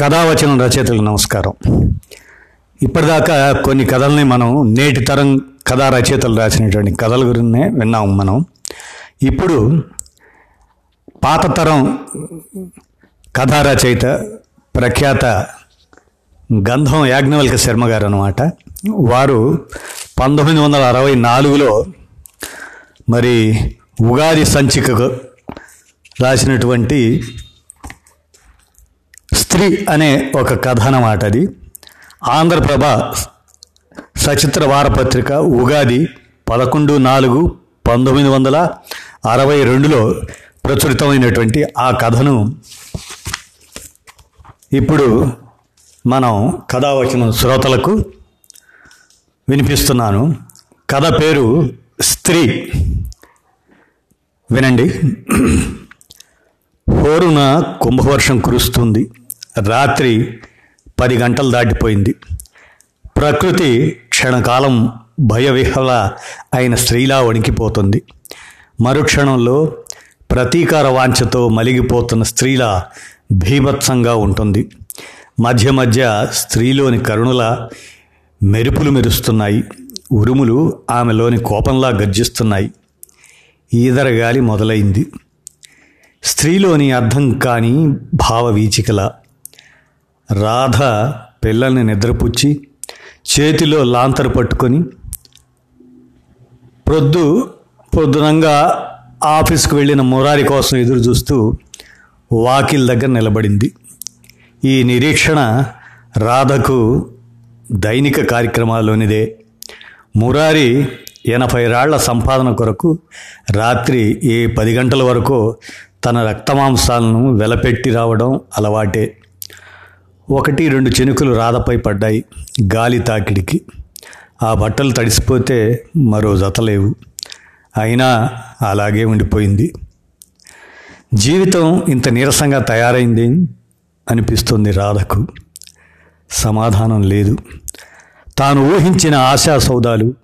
కథావచనం రచయితలకు నమస్కారం. ఇప్పటిదాకా కొన్ని కథల్ని మనం నేటి తరం కథా రచయితలు రాసినటువంటి కథల గురించే విన్నాము మనం. ఇప్పుడు పాత తరం కథా రచయిత ప్రఖ్యాత గంధం యాజ్ఞవల్క శర్మ గారు అనమాట వారు పంతొమ్మిది వందల అరవై నాలుగులో మరి ఉగాది సంచికకు రాసినటువంటి స్త్రీ అనే ఒక కథ అన్నమాట అది. ఆంధ్రప్రభ సచిత్ర వారపత్రిక ఉగాది పదకొండు నాలుగు పంతొమ్మిది వందల అరవై రెండులో ప్రచురితమైనటువంటి ఆ కథను ఇప్పుడు మనం కథావచన శ్రోతలకు వినిపిస్తున్నాను. కథ పేరు స్త్రీ. వినండి. హోరున కుంభవర్షం కురుస్తుంది. రాత్రి పది గంటలు దాటిపోయింది. ప్రకృతి క్షణకాలం భయవిహల అయిన స్త్రీలా వణికిపోతుంది. మరుక్షణంలో ప్రతీకార వాంఛతో మలిగిపోతున్న స్త్రీల భీభత్సంగా ఉంటుంది. మధ్య మధ్య స్త్రీలోని కరుణుల మెరుపులు మెరుస్తున్నాయి. ఉరుములు ఆమెలోని కోపంలా గర్జిస్తున్నాయి. ఈదర గాలి మొదలైంది. స్త్రీలోని అర్థం కాని భావ వీచికల రాధ పిల్లల్ని నిద్రపుచ్చి చేతిలో లాంతరు పట్టుకొని ప్రొద్దు పొద్దునంగా ఆఫీస్కి వెళ్ళిన మురారి కోసం ఎదురు చూస్తూ వాకిల్ దగ్గర నిలబడింది. ఈ నిరీక్షణ రాధకు దైనిక కార్యక్రమాల్లోనిదే. మురారి ఎనభై రాళ్ళ సంపాదన కొరకు రాత్రి ఏ పది గంటల వరకు తన రక్తమాంసాలను వెలపెట్టి రావడం అలవాటే. ఒకటి రెండు చెనుకులు రాధపై పడ్డాయి. గాలి తాకిడికి. ఆ బట్టలు తడిసిపోతే మరో జతలేవు అయినా అలాగే ఉండిపోయింది. జీవితం ఇంత నీరసంగా తయారైంది అనిపిస్తుంది రాధకు. సమాధానం లేదు. తాను ఊహించిన ఆశా సౌదాలు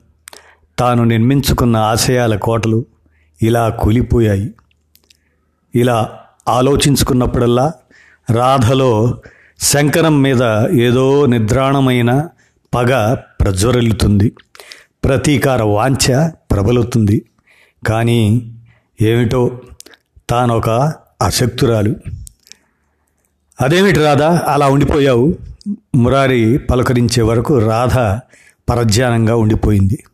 తాను నిర్మించుకున్న ఆశయాల కోటలు ఇలా కూలిపోయాయి. ఇలా ఆలోచించుకున్నప్పుడల్లా రాధలో శంకరం మీద ఏదో నిద్రాణమైన పగ ప్రజ్వరిల్లుతుంది. ప్రతీకార వాంఛ ప్రబలుతుంది కానీ ఏమిటో తానొక అశక్తురాలు. అదేమిటి రాధ అలా ఉండిపోయావు? మురారి పలకరించే వరకు రాధ పరధ్యానంగా ఉండిపోయింది.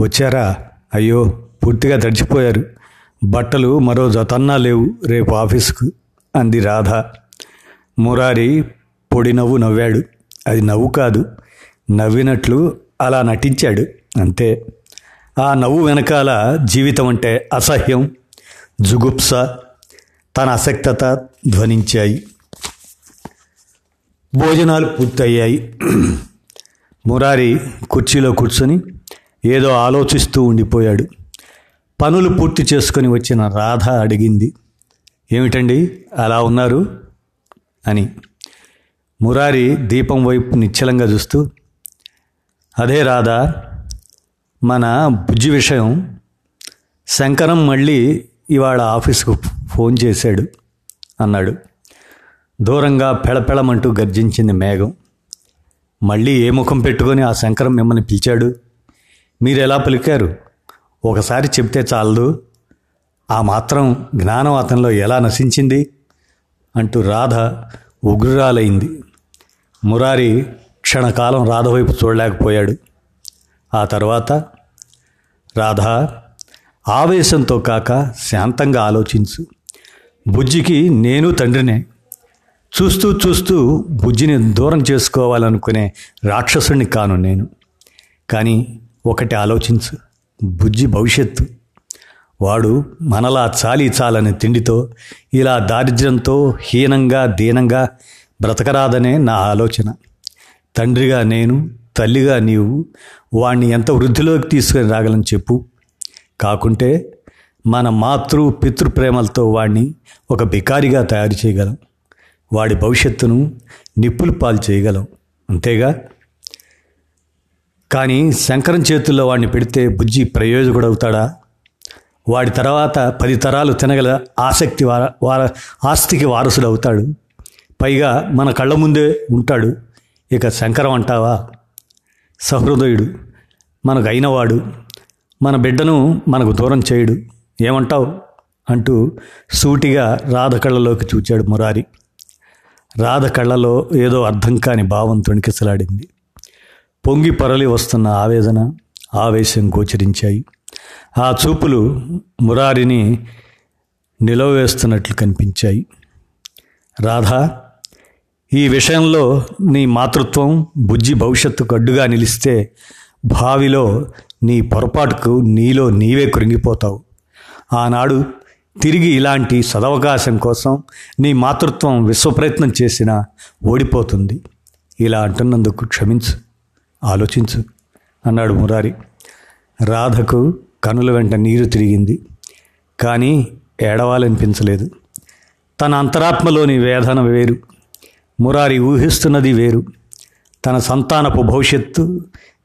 వచ్చారా? అయ్యో పూర్తిగా తడిచిపోయారు. బట్టలు మరో జతన్నా లేవు రేపు ఆఫీసుకు అంది రాధ. మురారి పొడి నవ్వు నవ్వాడు. అది నవ్వు కాదు నవ్వినట్లు అలా నటించాడు. అంతే. ఆ నవ్వు వెనకాల జీవితం అంటే అసహ్యం జుగుప్స తన అసక్తత ధ్వనించాయి. భోజనాలు పూర్తయ్యాయి. మురారి కుర్చీలో కూర్చొని ఏదో ఆలోచిస్తూ ఉండిపోయాడు. పనులు పూర్తి చేసుకొని వచ్చిన రాధ అడిగింది ఏమిటండి అలా ఉన్నారు? అని. మురారి దీపం వైపు నిశ్చలంగా చూస్తూ అదే రాధా మన బుజ్జి విషయం. శంకరం మళ్ళీ ఇవాళ ఆఫీస్కు ఫోన్ చేశాడు అన్నాడు. దూరంగా పెళపెళమంటూ గర్జించింది మేఘం. మళ్ళీ ఏ ముఖం పెట్టుకొని ఆ శంకరం మిమ్మల్ని పిలిచాడు? మీరు ఎలా పలికారు? ఒకసారి చెప్తే చాలదు. ఆ మాత్రం జ్ఞానం అతనిలో ఎలా నశించింది? అంటూ రాధ ఉగ్రురాలైంది. మురారి క్షణకాలం రాధ వైపు చూడలేకపోయాడు. ఆ తర్వాత రాధ ఆవేశంతో కాక శాంతంగా ఆలోచించు. బుజ్జికి నేను తండ్రినే. చూస్తూ చూస్తూ బుజ్జిని దూరం చేసుకోవాలనుకునే రాక్షసుని కాను నేను. కానీ ఒకటి ఆలోచించు. బుజ్జి భవిష్యత్తు. వాడు మనలా చాలి చాలని తిండితో ఇలా దారిద్ర్యంతో హీనంగా దీనంగా బ్రతకరాదనే నా ఆలోచన. తండ్రిగా నేను తల్లిగా నీవు వాణ్ణి ఎంత వృద్ధిలోకి తీసుకొని రాగలని చెప్పు. కాకుంటే మన మాతృ పితృ ప్రేమలతో వాణ్ణి ఒక బికారిగా తయారు చేయగలం. వాడి భవిష్యత్తును నిప్పులు పాలు చేయగలం. అంతేగా? కానీ శంకరం చేతుల్లో వాడిని పెడితే బుజ్జి ప్రయోజకుడవుతాడా? వాడి తర్వాత పది తరాలు తినగల ఆసక్తి వార వార ఆస్తికి వారసుడు అవుతాడు పైగా మన కళ్ళ ముందే ఉంటాడు. ఇక శంకరం అంటావా? సహృదయుడు మనకు అయినవాడు మన బిడ్డను మనకు దూరం చేయడు. ఏమంటావు? అంటూ సూటిగా రాధ కళ్ళలోకి చూచాడు మురారి. రాధ కళ్ళలో ఏదో అర్థం కాని భావం తొణికిసలాడింది. పొంగి పొరలి వస్తున్న ఆవేదన ఆవేశం గోచరించాయి. ఆ చూపులు మురారిని నిలవేస్తున్నట్లు కనిపించాయి. రాధా ఈ విషయంలో నీ మాతృత్వం బుజ్జి భవిష్యత్తుకు అడ్డుగా నిలిస్తే భావిలో నీ పొరపాటుకు నీలో నీవే కృంగిపోతావు. ఆనాడు తిరిగి ఇలాంటి సదవకాశం కోసం నీ మాతృత్వం విశ్వప్రయత్నం చేసినా ఓడిపోతుంది. ఇలా అంటున్నందుకు క్షమించు ఆలోచించు అన్నాడు మురారి. రాధకు కనుల వెంట నీరు తిరిగింది కానీ ఏడవాలనిపించలేదు. తన అంతరాత్మలోని వేదన వేరు మురారి ఊహిస్తున్నది వేరు. తన సంతానపు భవిష్యత్తు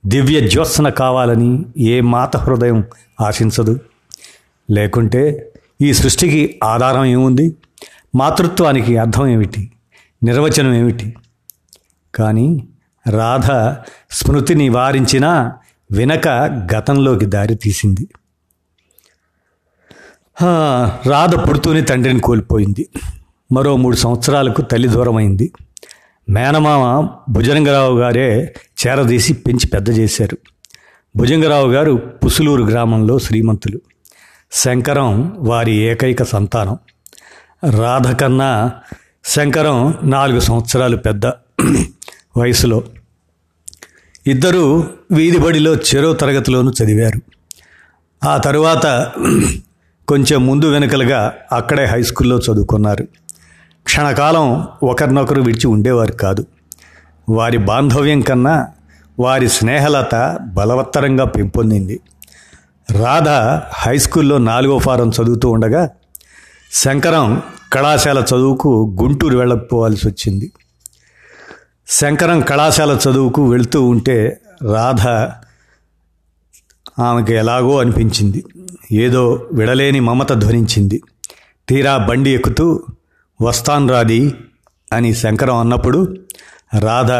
దివ్య జ్యోత్సన కావాలని ఏ మాత హృదయం ఆశించదు. లేకుంటే ఈ సృష్టికి ఆధారం ఏముంది? మాతృత్వానికి అర్థం ఏమిటి? నిర్వచనం ఏమిటి? కానీ రాధ స్మృతిని వారించినా వినక గతంలోకి దారి తీసింది. రాధ పుడుతూనే తండ్రిని కోల్పోయింది. మరో మూడు సంవత్సరాలకు తల్లి దూరమైంది. మేనమామ భుజంగరావు గారే చేరదీసి పెంచి పెద్ద చేశారు. భుజంగరావు గారు పుసులూరు గ్రామంలో శ్రీమంతులు. శంకరం వారి ఏకైక సంతానం. రాధ కన్నా శంకరం నాలుగు సంవత్సరాలు పెద్ద వయసులో. ఇద్దరూ వీధిబడిలో చెరో తరగతిలోనూ చదివారు. ఆ తరువాత కొంచెం ముందు వెనుకలుగా అక్కడే హై స్కూల్లో చదువుకున్నారు. క్షణకాలం ఒకరినొకరు విడిచి ఉండేవారు కాదు. వారి బాంధవ్యం కన్నా వారి స్నేహలత బలవత్తరంగా పెంపొందింది. రాధ హై స్కూల్లో నాలుగో ఫారం చదువుతూ ఉండగా శంకరం కళాశాల చదువుకు గుంటూరు వెళ్ళకపోవాల్సి వచ్చింది శంకరం కళాశాల చదువుకు వెళుతూ ఉంటే రాధ ఆమెకు ఎలాగో అనిపించింది. ఏదో విడలేని మమత ధ్వనించింది. తీరా బండి ఎక్కుతూ వస్తాన్ రాది అని శంకరం అన్నప్పుడు రాధ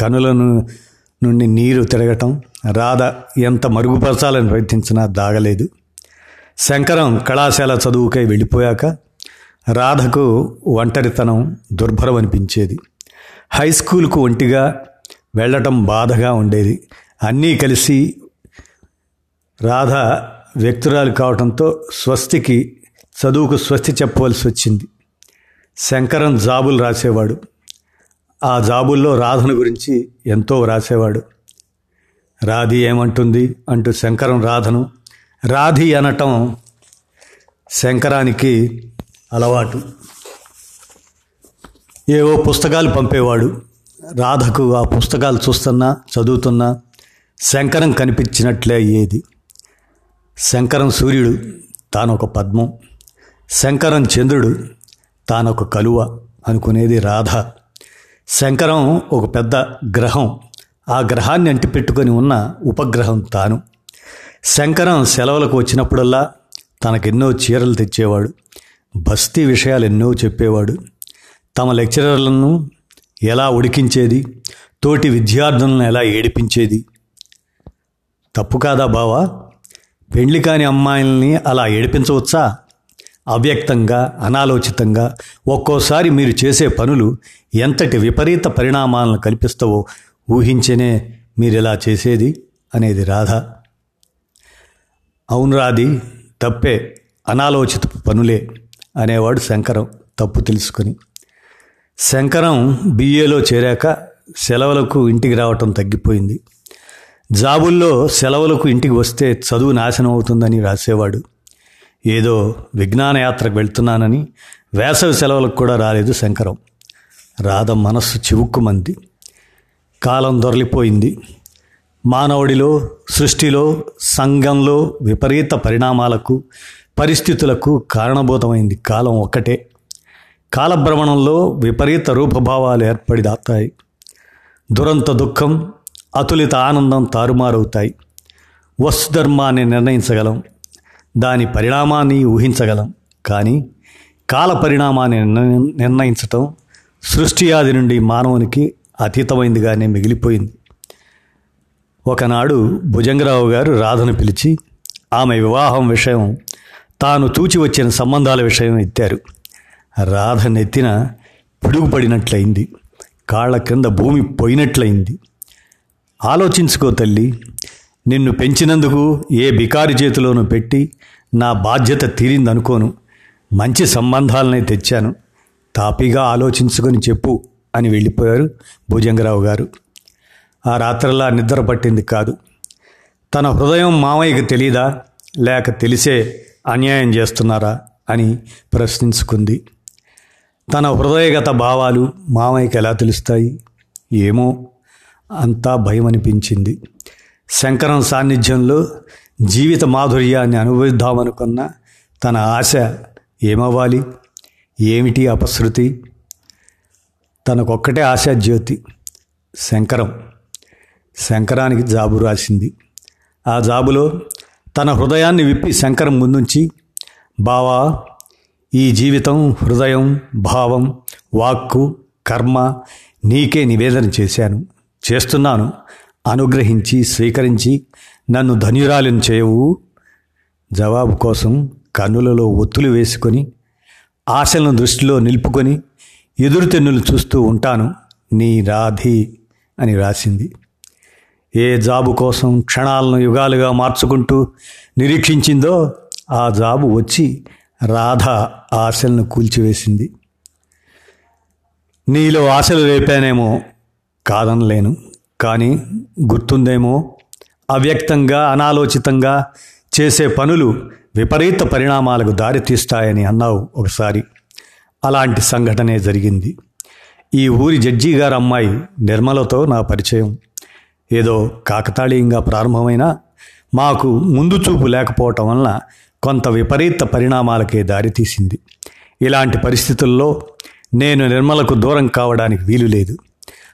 కనులను నుండి నీరు తిరగటం రాధ ఎంత మరుగుపరచాలని ప్రయత్నించినా దాగలేదు. శంకరం కళాశాల చదువుకై వెళ్ళిపోయాక రాధకు ఒంటరితనం దుర్భరం అనిపించేది హై స్కూల్కు ఒంటిగా వెళ్ళటం బాధగా ఉండేది. అన్నీ కలిసి రాధ వ్యక్తురాలు కావడంతో స్వస్తికి చదువుకు స్వస్తి చెప్పవలసి వచ్చింది. శంకరం జాబులు రాసేవాడు. ఆ జాబుల్లో రాధను గురించి ఎంతో రాసేవాడు రాధి ఏమంటుంది అంటూ శంకరం రాధను రాధి అనటం శంకరానికి అలవాటు. ఏవో పుస్తకాలు పంపేవాడు. రాధకు ఆ పుస్తకాలు చూస్తున్నా చదువుతున్నా శంకరం కనిపించినట్లే అయ్యేది. శంకరం సూర్యుడు తానొక పద్మం. శంకరం చంద్రుడు తానొక కలువ అనుకునేది రాధ. శంకరం ఒక పెద్ద గ్రహం. ఆ గ్రహాన్ని అంటిపెట్టుకొని ఉన్న ఉపగ్రహం తాను. శంకరం సెలవులకు వచ్చినప్పుడల్లా తనకెన్నో చీరలు తెచ్చేవాడు. బస్తీ విషయాలు ఎన్నో చెప్పేవాడు. తమ లెక్చరర్లను ఎలా ఉడికించేది? తోటి విద్యార్థులను ఎలా ఏడిపించేది? తప్పు కాదా బావా? పెండ్లి కాని అమ్మాయిల్ని అలా ఏడిపించవచ్చా? అవ్యక్తంగా అనాలోచితంగా ఒక్కోసారి మీరు చేసే పనులు ఎంతటి విపరీత పరిణామాలను కల్పిస్తావో ఊహించేనే మీరు ఇలా చేసేది అనేది రాధ. అవును రాది తప్పే అనాలోచిత పనులే అనేవాడు శంకరం తప్పు తెలుసుకొని. శంకరం బీఏలో చేరాక సెలవులకు ఇంటికి రావటం తగ్గిపోయింది. జాబుల్లో సెలవులకు ఇంటికి వస్తే చదువు నాశనం అవుతుందని రాసేవాడు ఏదో విజ్ఞానయాత్రకు వెళ్తున్నానని వేసవి సెలవులకు కూడా రాలేదు శంకరం. రాధ మనస్సు చివుక్కుమంది. కాలం దొరలిపోయింది. మానవుడిలో సృష్టిలో సంఘంలో విపరీత పరిణామాలకు పరిస్థితులకు కారణభూతమైంది కాలం ఒక్కటే. కాలభ్రమణంలో విపరీత రూపభావాలు ఏర్పడి దాతాయి దురంత దుఃఖం అతులిత ఆనందం తారుమారవుతాయి. వస్తుధర్మాన్ని నిర్ణయించగలం. దాని పరిణామాన్ని ఊహించగలం. కానీ కాల పరిణామాన్ని నిర్ణయించటం సృష్టి ఆది నుండి మానవునికి అతీతమైందిగానే మిగిలిపోయింది. ఒకనాడు భుజంగరావు గారు రాధను పిలిచి ఆమె వివాహం విషయం తాను తూచి వచ్చిన సంబంధాల విషయం ఎత్తారు. రాధ నెత్తిన పిడుగుపడినట్లయింది. కాళ్ళ కింద భూమి పోయినట్లయింది. ఆలోచించుకో తల్లి నిన్ను పెంచినందుకు ఏ బికారి చేతిలోనూ పెట్టి నా బాధ్యత తీరిందనుకోను. మంచి సంబంధాలనే తెచ్చాను. తాపీగా ఆలోచించుకొని చెప్పు అని వెళ్ళిపోయారు భుజంగరావు గారు. ఆ రాత్రలా నిద్ర పట్టింది కాదు. తన హృదయం మామయ్యకు తెలీదా? లేక తెలిసే అన్యాయం చేస్తున్నారా? అని ప్రశ్నించుకుంది. తన హృదయగత భావాలు మామయ్యకి ఎలా తెలుస్తాయి? ఏమో అంతా భయం అనిపించింది శంకరం సాన్నిధ్యంలో జీవిత మాధుర్యాన్ని అనుభవిద్దామనుకున్న తన ఆశ ఏమవ్వాలి? ఏమిటి అపశృతి? తనకొక్కటే ఆశ జ్యోతి శంకరం. శంకరానికి జాబు రాసింది. ఆ జాబులో తన హృదయాన్ని విప్పి శంకరం ముందుంచి బావా ఈ జీవితం హృదయం భావం వాక్కు కర్మ నీకే నివేదన చేశాను. చేస్తున్నాను. అనుగ్రహించి స్వీకరించి నన్ను ధన్యురాలిని చేయవు. జవాబు కోసం కన్నులలో ఒత్తులు వేసుకొని ఆశలను దృష్టిలో నిలుపుకొని ఎదురుతెన్నులు చూస్తూ ఉంటాను. నీ రాధి అని రాసింది. ఏ జాబు కోసం క్షణాలను యుగాలుగా మార్చుకుంటూ నిరీక్షించిందో ఆ జాబు వచ్చి రాధ ఆశలను కూల్చివేసింది. నీలో ఆశలు రేపానేమో కాదనలేను కానీ గుర్తుందేమో అవ్యక్తంగా అనాలోచితంగా చేసే పనులు విపరీత పరిణామాలకు దారితీస్తాయని అన్నావు ఒకసారి. అలాంటి సంఘటనే జరిగింది. ఈ ఊరి జడ్జి గారు అమ్మాయి నిర్మలతో నా పరిచయం. ఏదో కాకతాళీయంగా ప్రారంభమైన మాకు ముందు చూపు లేకపోవటం వలన కొంత విపరీత పరిణామాలకే దారితీసింది ఇలాంటి పరిస్థితుల్లో నేను నిర్మలకు దూరం కావడానికి వీలు లేదు.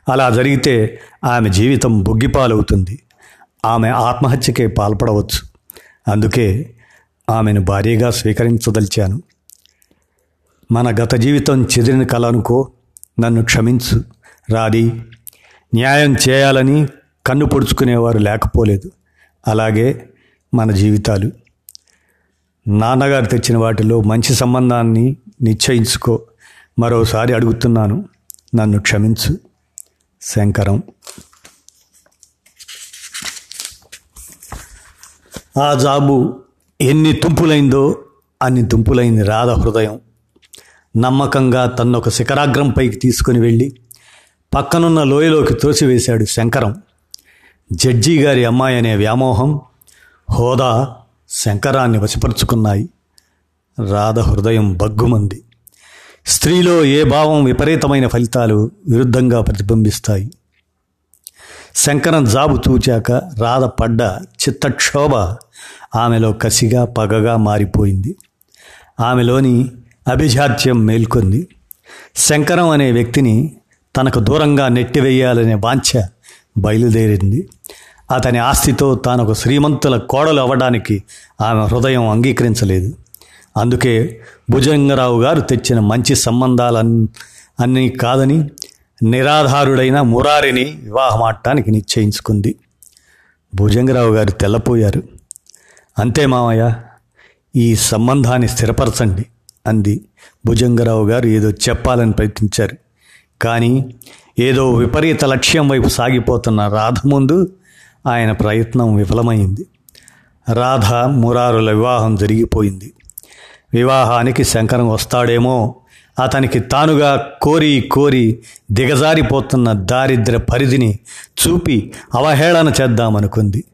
అలా జరిగితే ఆమె జీవితం బొగ్గిపాలవుతుంది. ఆమె ఆత్మహత్యకే పాల్పడవచ్చు. అందుకే ఆమెను భార్యగా స్వీకరించదలిచాను. మన గత జీవితం చెదిరిన కలనుకో నన్ను క్షమించు. రాది న్యాయం చేయాలని కన్ను పొడుచుకునేవారు లేకపోలేదు. అలాగే మన జీవితాలు. నాన్నగారు తెచ్చిన వాటిలో మంచి సంబంధాన్ని నిశ్చయించుకో. మరోసారి అడుగుతున్నాను. నన్ను క్షమించు. శంకరం. ఆ జాబు ఎన్ని తుంపులైందో అన్ని తుంపులైంది రాధ హృదయం. నమ్మకంగా తన్నొక శిఖరాగ్రం పైకి తీసుకుని వెళ్ళి పక్కనున్న లోయలోకి తోసివేశాడు శంకరం. జడ్జి గారి అమ్మాయి అనే వ్యామోహం హోదా శంకరాన్ని వశపరుచుకున్నాయి. రాధ హృదయం బగ్గుమంది స్త్రీలో ఏ భావం విపరీతమైన ఫలితాలు విరుద్ధంగా ప్రతిబింబిస్తాయి. శంకరం జాబు చూచాక రాధ పడ్డ చిత్తక్షోభ ఆమెలో కసిగా పగగా మారిపోయింది. ఆమెలోని అభిజాత్యం మేల్కొంది. శంకరం అనే వ్యక్తిని తనకు దూరంగా నెట్టివేయాలనే వాంఛ బయలుదేరింది. అతని ఆస్తితో తాను ఒక శ్రీమంతుల కోడలు అవ్వడానికి ఆమె హృదయం అంగీకరించలేదు. అందుకే భుజంగరావు గారు తెచ్చిన మంచి సంబంధాలన్ అన్నీ కాదని నిరాధారుడైన మురారిని వివాహమాడటానికి నిశ్చయించుకుంది. భుజంగరావు గారు తెల్లపోయారు. అంతే మామయ్య ఈ సంబంధాన్ని స్థిరపరచండి అంది భుజంగరావు గారు ఏదో చెప్పాలని ప్రయత్నించారు. కానీ ఏదో విపరీత లక్ష్యం వైపు సాగిపోతున్న రాధ ముందు ఆయన ప్రయత్నం విఫలమైంది. రాధ మురారుల వివాహం జరిగిపోయింది. వివాహానికి శంకరం వస్తాడేమో అతనికి తానుగా కోరి కోరి దిగజారిపోతున్న దారిద్ర పరిధిని చూపి అవహేళన చేద్దామనుకుంది.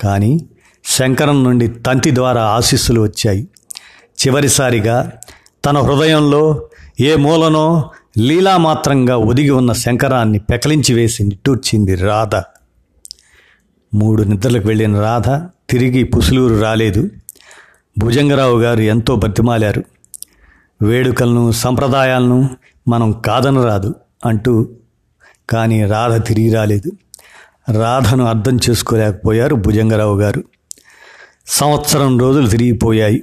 కానీ శంకరం నుండి తంతి ద్వారా ఆశీస్సులు వచ్చాయి. చివరిసారిగా తన హృదయంలో ఏ మూలనో లీలామాత్రంగా ఒదిగి ఉన్న శంకరాన్ని పెకలించి వేసి నిట్టూర్చింది రాధ. మూడు నిద్రలకు వెళ్ళిన రాధ తిరిగి పుసులూరు రాలేదు. భుజంగరావు గారు ఎంతో బతిమాలారు. వేడుకలను సంప్రదాయాలను మనం కాదనరాదు అంటూ కానీ రాధ తిరిగి రాలేదు. రాధను అర్థం చేసుకోలేకపోయారు భుజంగరావు గారు. సంవత్సరం రోజులు తిరిగిపోయాయి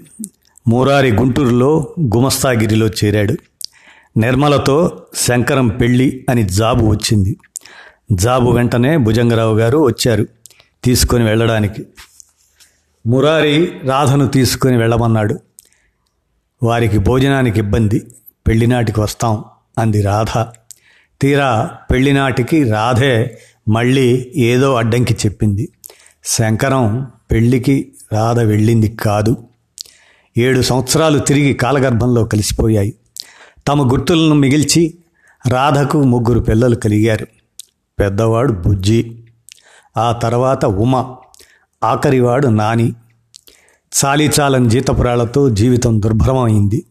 మూరారి గుంటూరులో గుమస్తాగిరిలో చేరాడు. నిర్మలతో శంకరం పెళ్ళి అని జాబు వచ్చింది. జాబు వెంటనే భుజంగరావు గారు వచ్చారు. తీసుకొని వెళ్ళడానికి. మురారి రాధను తీసుకొని వెళ్ళమన్నాడు. వారికి భోజనానికి ఇబ్బంది. పెళ్ళినాటికి వస్తాం అంది రాధ. తీరా పెళ్ళినాటికి రాధే మళ్ళీ ఏదో అడ్డంకి చెప్పింది. శంకరం పెళ్ళికి రాధ వెళ్ళింది కాదు. ఏడు సంవత్సరాలు తిరిగి కాలగర్భంలో కలిసిపోయాయి. తమ గుర్తులను మిగిల్చి రాధకు ముగ్గురు పిల్లలు కలిగారు. పెద్దవాడు బుజ్జి. ఆ తర్వాత ఉమ ఆఖరివాడు నాని. చాలీచాలని జీతపురాళ్ళతో జీవితం దుర్భరమైంది.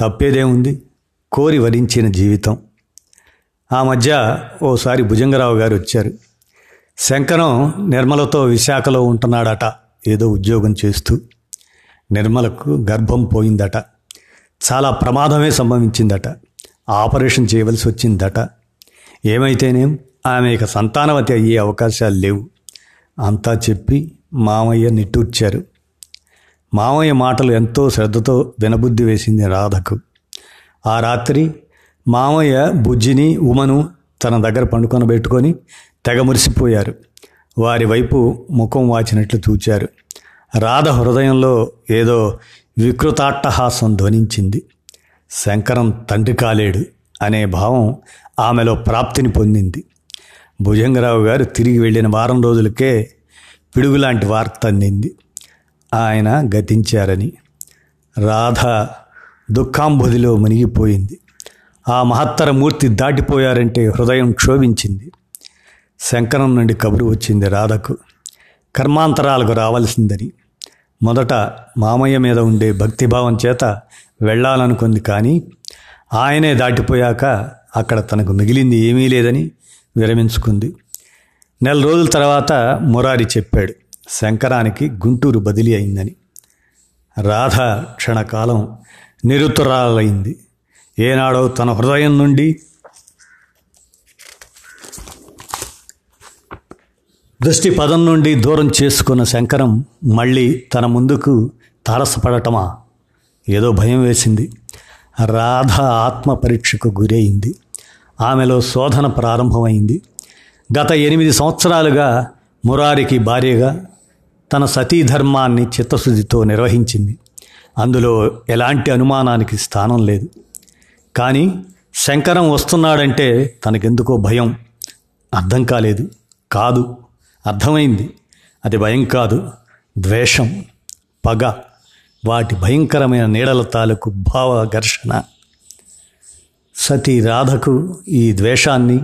తప్పేదేముంది? కోరి వరించిన జీవితం. ఆ మధ్య ఓసారి భుజంగరావు గారు వచ్చారు. శంకరం నిర్మలతో విశాఖలో ఉంటున్నాడట ఏదో ఉద్యోగం చేస్తూ. నిర్మలకు గర్భం పోయిందట. చాలా ప్రమాదమే సంభవించిందట. ఆపరేషన్ చేయవలసి వచ్చిందట. ఏమైతేనేం? ఆమె ఇక సంతానవతి అయ్యే అవకాశాలు లేవు. అంతా చెప్పి మామయ్య నిట్టూర్చారు. మామయ్య మాటలు ఎంతో శ్రద్ధతో వినబుద్ధి వేసింది రాధకు. ఆ రాత్రి మామయ్య బుజ్జిని ఉమను తన దగ్గర పండుకొనబెట్టుకొని తెగ మురిసిపోయారు. వారి వైపు ముఖం వాచినట్లు చూచారు. రాధ హృదయంలో ఏదో వికృతాట్టహాసం ధ్వనించింది. శంకరం తండ్రి కాలేడు అనే భావం ఆమెలో ప్రాప్తిని పొందింది. భుజంగరావు గారు తిరిగి వెళ్ళిన వారం రోజులకే పిడుగులాంటి వార్త అందింది. ఆయన గతించారని రాధ దుఃఖాంబుధిలో మునిగిపోయింది. ఆ మహత్తర మూర్తి దాటిపోయారంటే హృదయం క్షోభించింది. శంకరం నుండి కబురు వచ్చింది రాధకు కర్మాంతరాలకు రావలసిందని. మొదట మామయ్య మీద ఉండే భక్తిభావం చేత వెళ్ళాలనుకుంది కానీ ఆయనే దాటిపోయాక అక్కడ తనకు మిగిలింది ఏమీ లేదని విరమించుకుంది. నెల రోజుల తర్వాత మురారి చెప్పాడు శంకరానికి గుంటూరు బదిలీ అయిందని. రాధ క్షణకాలం నిరుత్తరాలైంది. ఏనాడో తన హృదయం నుండి దృష్టి పదం నుండి దూరం చేసుకున్న శంకరం మళ్ళీ తన ముందుకు తారసపడటమా? ఏదో భయం వేసింది. రాధ ఆత్మ పరీక్షకు గురైంది ఆమెలో శోధన ప్రారంభమైంది. గత ఎనిమిది సంవత్సరాలుగా మురారికి భార్యగా తన సతీధర్మాన్ని చిత్తశుద్ధితో నిర్వహించింది. అందులో ఎలాంటి అనుమానానికి స్థానం లేదు. కానీ శంకరం వస్తున్నాడంటే తనకెందుకో భయం. అర్థం కాలేదు. కాదు. అర్థమైంది. అది భయం కాదు. ద్వేషం. పగ. వాటి భయంకరమైన నీడల తాలూకు భావ ఘర్షణ సతీ రాధకు ఈ ద్వేషాన్ని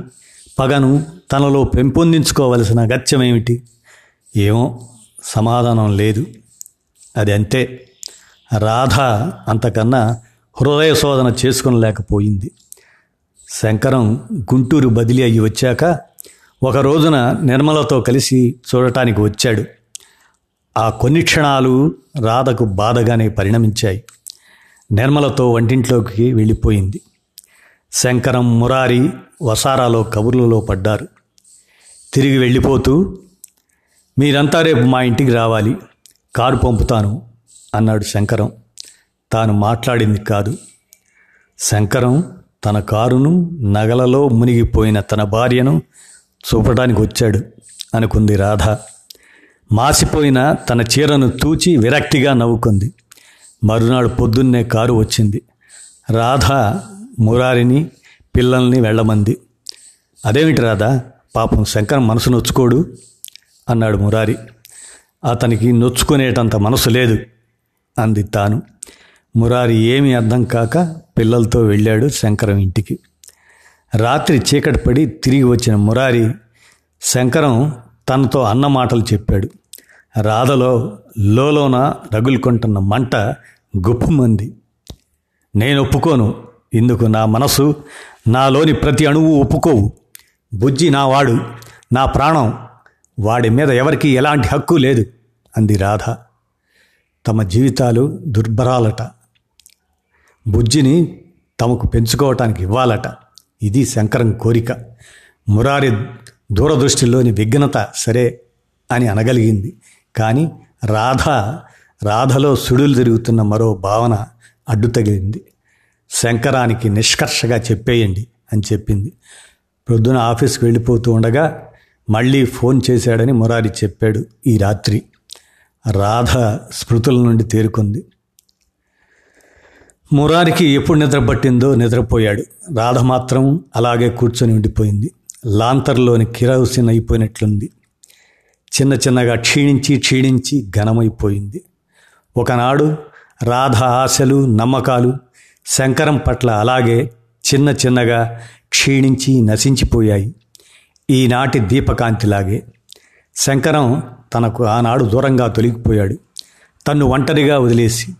పగను తనలో పెంపొందించుకోవలసిన అగత్యమేమిటి? ఏమో సమాధానం లేదు. అది అంతే. రాధ అంతకన్నా హృదయ శోధన చేసుకునలేకపోయింది. శంకరం గుంటూరు బదిలీ అయ్యి వచ్చాక ఒక రోజున నిర్మలతో కలిసి చూడటానికి వచ్చాడు. ఆ కొన్ని క్షణాలు రాధకు బాధగానే పరిణమించాయి. నిర్మలతో వంటింట్లోకి వెళ్ళిపోయింది. శంకరం మురారి వసారాలో కబుర్లలో పడ్డారు. తిరిగి వెళ్ళిపోతూ మీరంతా రేపు మా ఇంటికి రావాలి. కారు పంపుతాను అన్నాడు శంకరం. తాను మాట్లాడింది కాదు. శంకరం తన కారును నగలలో మునిగిపోయిన తన భార్యను చూపడానికి వచ్చాడు అనుకుంది రాధ. మాసిపోయిన తన చీరను తూచి విరక్తిగా నవ్వుకుంది. మరునాడు పొద్దున్నే కారు వచ్చింది. రాధ మురారిని పిల్లల్ని వెళ్ళమంది. అదేమిటి రాధా? పాపం శంకర్ మనసు నొచ్చుకోడు అన్నాడు మురారి. అతనికి నొచ్చుకునేటంత మనసు లేదు అంది తాను. మురారి ఏమీ అర్థం కాక పిల్లలతో వెళ్ళాడు శంకరం ఇంటికి. రాత్రి చీకటి పడి తిరిగి వచ్చిన మురారి శంకరం తనతో అన్న మాటలు చెప్పాడు. రాధలో లోలోన రగులుకుంటున్న మంట గుప్పుమంది. నేను ఒప్పుకోను ఇందుకు నా మనసు నాలోని ప్రతి అణువు ఒప్పుకోవు. బుజ్జి నా వాడు నా ప్రాణం వాడి మీద ఎవరికి ఎలాంటి హక్కు లేదు అంది రాధ. తమ జీవితాలు దుర్భరాలట. బుజ్జిని తమకు పెంచుకోవటానికి ఇవ్వాలట. ఇది శంకరం కోరిక. మురారి దూరదృష్టిలోని విఘ్నత సరే అని అనగలిగింది. కానీ రాధ రాధలో సుడులు తిరుగుతున్న మరో భావన అడ్డు తగిలింది శంకరానికి నిష్కర్షగా చెప్పేయండి అని చెప్పింది. ప్రొద్దున ఆఫీస్కి వెళ్ళిపోతూ ఉండగా మళ్ళీ ఫోన్ చేశాడని మురారి చెప్పాడు ఈ రాత్రి. రాధ స్మృతుల నుండి తేరుకుంది. మురారికి ఎప్పుడు నిద్ర పట్టిందో నిద్రపోయాడు. రాధ మాత్రం అలాగే కూర్చొని ఉండిపోయింది. లాంతర్లోని కిరోసిన్ అయిపోయినట్లుంది. చిన్న చిన్నగా క్షీణించి క్షీణించి ఘనమైపోయింది. ఒకనాడు రాధ ఆశలు నమ్మకాలు శంకరం పట్ల అలాగే చిన్న చిన్నగా క్షీణించి నశించిపోయాయి. ఈనాటి దీపకాంతిలాగే శంకరం తనకు ఆనాడు దూరంగా తొలగిపోయాడు. తన్ను ఒంటరిగా వదిలేసి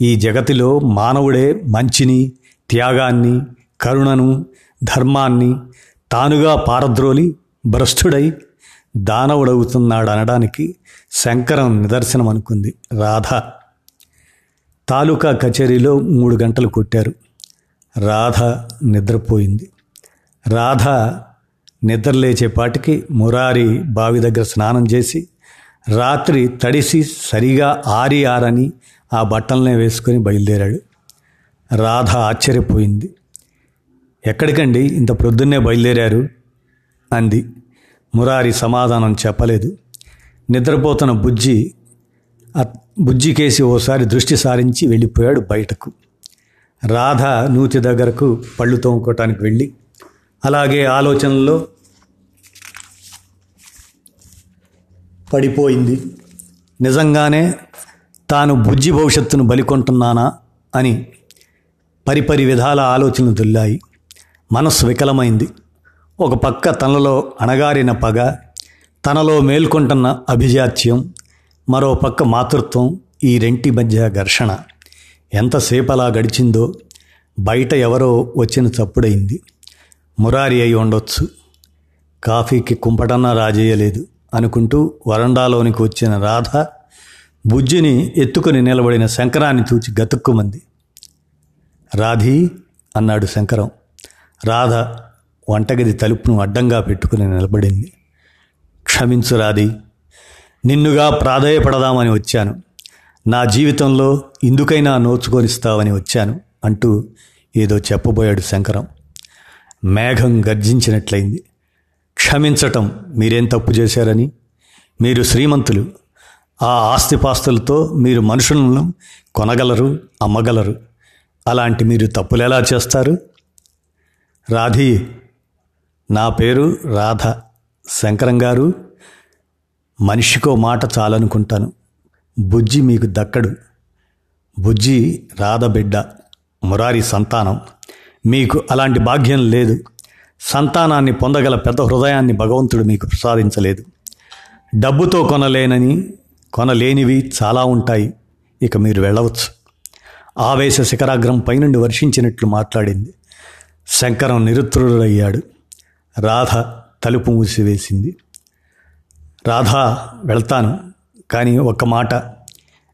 ఈ జగతిలో మానవుడే మంచిని త్యాగాన్ని కరుణను ధర్మాన్ని తానుగా పారద్రోలి భ్రష్టుడై దానవుడవుతున్నాడు అనడానికి శంకరం నిదర్శనం అనుకుంది రాధ తాలూకా కచేరీలో మూడు గంటలు కొట్టారు. రాధ నిద్రపోయింది. రాధ నిద్రలేచేపాటికి మురారి బావి దగ్గర స్నానం చేసి రాత్రి తడిసి సరిగా ఆరి ఆరని ఆ బట్టలనే వేసుకొని బయలుదేరాడు. రాధ ఆశ్చర్యపోయింది. ఎక్కడికండి ఇంత ప్రొద్దున్నే బయలుదేరారు? అంది. మురారి సమాధానం చెప్పలేదు. నిద్రపోతున్న బుజ్జి బుజ్జికేసి ఓసారి దృష్టి సారించి వెళ్ళిపోయాడు బయటకు. రాధ నూతి దగ్గరకు పళ్ళు తోముకోవటానికి వెళ్ళి అలాగే ఆలోచనలో పడిపోయింది. నిజంగానే తాను బుజ్జి భవిష్యత్తును బలికొంటున్నానా అని పరిపరి విధాల ఆలోచనలు దుల్లాయి. మనస్సు వికలమైంది. ఒక పక్క తనలో అణగారిన పగ తనలో మేల్కొంటున్న అభిజాత్యం మరో పక్క మాతృత్వం ఈ రెంటి మధ్య ఘర్షణ. ఎంతసేపు అలా గడిచిందో బయట ఎవరో వచ్చిన చప్పుడైంది. మురారి అయి ఉండొచ్చు. కాఫీకి కుంపటన్నా రాజేయలేదు అనుకుంటూ వరండాలోనికి వచ్చిన రాధ బుజ్జిని ఎత్తుకుని నిలబడిన శంకరాన్ని చూచి గతుక్కుమంది. రాధీ అన్నాడు శంకరం. రాధ వంటగది తలుపును అడ్డంగా పెట్టుకుని నిలబడింది. క్షమించు రాధి. నిన్నుగా ప్రాధాయపడదామని వచ్చాను. నా జీవితంలో ఇందుకైనా నోచుకొనిస్తావని వచ్చాను అంటూ ఏదో చెప్పబోయాడు శంకరం. మేఘం గర్జించినట్లయింది. క్షమించటం మీరేం తప్పు చేశారని? మీరు శ్రీమంతులు. ఆ ఆస్తిపాస్తులతో మీరు మనుషులను కొనగలరు అమ్మగలరు. అలాంటి మీరు తప్పులు ఎలా చేస్తారు? రాధి నా పేరు రాధ. శంకరం గారు మనిషికో మాట చాలనుకుంటాను. బుజ్జి మీకు దక్కడు. బుజ్జి రాధ బిడ్డ మురారి సంతానం. మీకు అలాంటి భాగ్యం లేదు. సంతానాన్ని పొందగల పెద్ద హృదయాన్ని భగవంతుడు మీకు ప్రసాదించలేదు. డబ్బుతో కొనలేనని కొనలేనివి చాలా ఉంటాయి. ఇక మీరు వెళ్ళవచ్చు. ఆవేశ శిఖరాగ్రం పైనుండి వర్షించినట్లు మాట్లాడింది. శంకరం నిరుత్రుడయ్యాడు రాధ తలుపు మూసివేసింది. రాధా వెళ్తాను. కానీ ఒక మాట.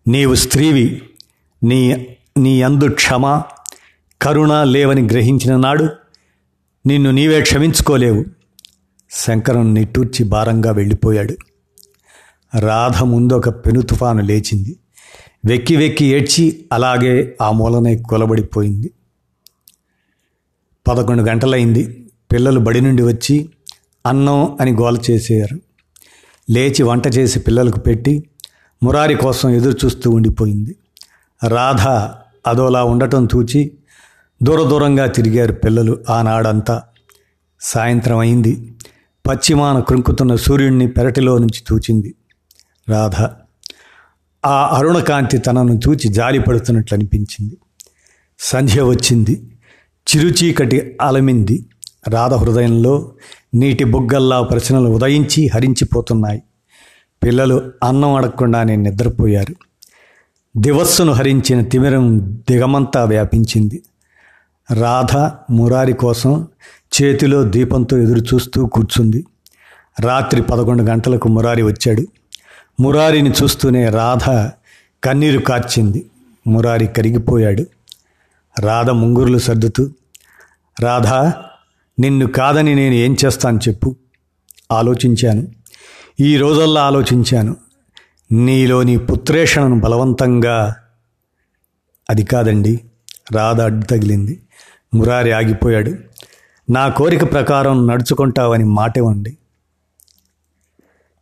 నీవు స్త్రీవి. నీ నీ అందు క్షమ కరుణ లేవని గ్రహించిన నాడు నిన్ను నీవే క్షమించుకోలేవు. శంకరం నిట్టూర్చి భారంగా వెళ్ళిపోయాడు. రాధ ముందు ఒక పెను తుఫాను లేచింది. వెక్కి వెక్కి ఏడ్చి అలాగే ఆ మూలనే కొలబడిపోయింది. పదకొండు గంటలైంది. పిల్లలు బడి నుండి వచ్చి అన్నం అని గోల చేసేయారు. లేచి వంట చేసి పిల్లలకు పెట్టి మురారి కోసం ఎదురు చూస్తూ ఉండిపోయింది. రాధ అదోలా ఉండటం చూచి దూర దూరంగా తిరిగారు పిల్లలు ఆనాడంతా. సాయంత్రం అయింది. పశ్చిమాన కృంకుతున్న సూర్యుడిని పెరటిలో నుంచి చూచింది రాధ ఆ అరుణకాంతి తనను చూచి జాలిపడుతున్నట్లు అనిపించింది. సంధ్య వచ్చింది. చిరుచీకటి అలమింది. రాధ హృదయంలో నీటి బుగ్గల్లా ప్రశ్నలు ఉదయించి హరించిపోతున్నాయి. పిల్లలు అన్నం అడగకుండానే నిద్రపోయారు. దివస్సును హరించిన తిమిరం దిగమంతా వ్యాపించింది. రాధ మురారి కోసం చేతిలో దీపంతో ఎదురు చూస్తూ కూర్చుంది. రాత్రి పదకొండు గంటలకు మురారి వచ్చాడు. మురారిని చూస్తూనే రాధ కన్నీరు కార్చింది. మురారి కరిగిపోయాడు. రాధ ముంగురులు సర్దుతూ రాధా నిన్ను కాదని నేను ఏం చేస్తాను చెప్పు. ఆలోచించాను. ఈ రోజుల్లో ఆలోచించాను. నీలోని పుత్రేషణను బలవంతంగా అది కాదండి రాధ అడ్డు తగిలింది. మురారి ఆగిపోయాడు. నా కోరిక ప్రకారం నడుచుకుంటావని మాటివ్వండి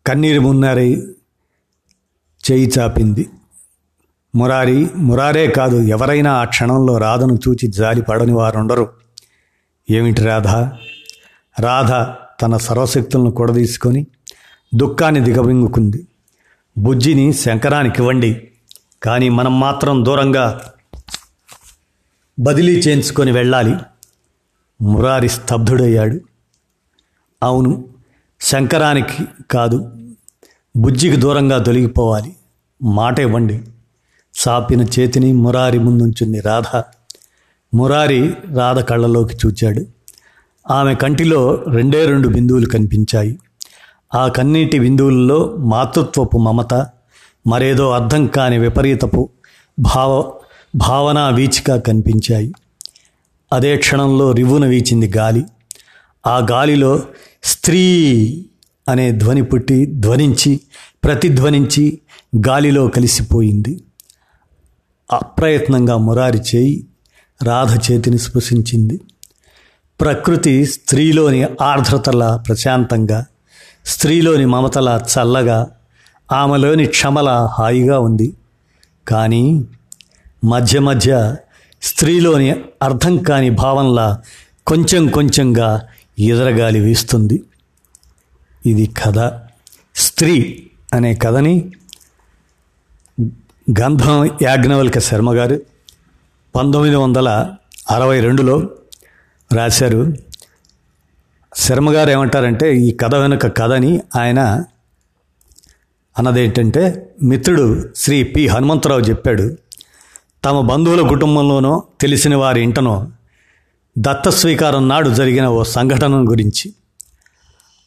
కన్నీరు మున్నారి చేయి చాపింది. మురారి మురారే కాదు ఎవరైనా ఆ క్షణంలో రాధను చూచి జాలి పడని వారుండరు ఏమిటి రాధ? రాధ తన సర్వశక్తులను కూడదీసుకొని దుఃఖాన్ని దిగబింగుకుంది బుజ్జిని శంకరానికి ఇవ్వండి కానీ మనం మాత్రం దూరంగా బదిలీ చేయించుకొని వెళ్ళాలి. మురారి స్తబ్దుడయ్యాడు అవును శంకరానికి కాదు బుజ్జికి దూరంగా తొలగిపోవాలి మాట ఇవ్వండి. సాపిన చేతిని మురారి ముందుంచుంది రాధ. మురారి రాధ కళ్ళలోకి చూచాడు. ఆమె కంటిలో రెండే రెండు బిందువులు కనిపించాయి. ఆ కన్నీటి బిందువుల్లో మాతృత్వపు మమత మరేదో అర్థం కాని విపరీతపు భావ భావనా వీచిక కనిపించాయి. అదే క్షణంలో రివ్వున వీచింది గాలి. ఆ గాలిలో స్త్రీ అనే ధ్వని పుట్టి ధ్వనించి ప్రతిధ్వనించి గాలిలో కలిసిపోయింది. అప్రయత్నంగా మురారి చేయి రాధ చేతిని స్పృశించింది. ప్రకృతి స్త్రీలోని ఆర్ద్రతలా ప్రశాంతంగా స్త్రీలోని మమతల చల్లగా ఆమెలోని క్షమల హాయిగా ఉంది. కానీ మధ్య మధ్య స్త్రీలోని అర్థం కాని భావంలా కొంచెం కొంచెంగా ఎదరగాలి వీస్తుంది. ఇది కథ. స్త్రీ అనే కథని గంధం యాజ్ఞవల్క శర్మ గారు పంతొమ్మిది వందల అరవై రెండులో రాశారు శర్మ గారు ఏమంటారంటే ఈ కథ వెనుక కథని ఆయన అన్నదేంటంటే మిత్రుడు శ్రీ పి. హనుమంతరావు చెప్పాడు తమ బంధువుల కుటుంబంలోనో తెలిసిన వారి ఇంటనో దత్త స్వీకారం నాడు జరిగిన ఓ సంఘటన గురించి.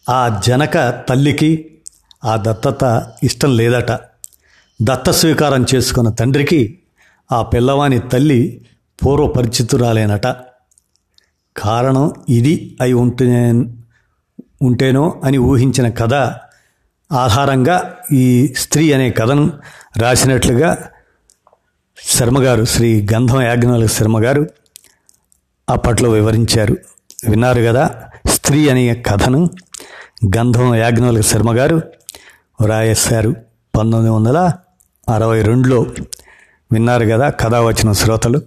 ఆ జనక తల్లికి ఆ దత్తత ఇష్టం లేదట. దత్త స్వీకారం చేసుకున్న తండ్రికి ఆ పిల్లవాని తల్లి పూర్వపరిచితురాలేనట. కారణం ఇది అయి ఉంటే ఉంటేనో అని ఊహించిన కథ ఆధారంగా ఈ స్త్రీ అనే కథను రాసినట్లుగా శర్మగారు శ్రీ గంధం యాజ్ఞాల శర్మగారు అప్పట్లో వివరించారు. విన్నారు కదా స్త్రీ అనే కథను గంధం యాజ్ఞాల శర్మగారు రాయేశారు పంతొమ్మిది వందల అరవై రెండులో. విన్నారు కదా కథ వచ్చిన శ్రోతలు.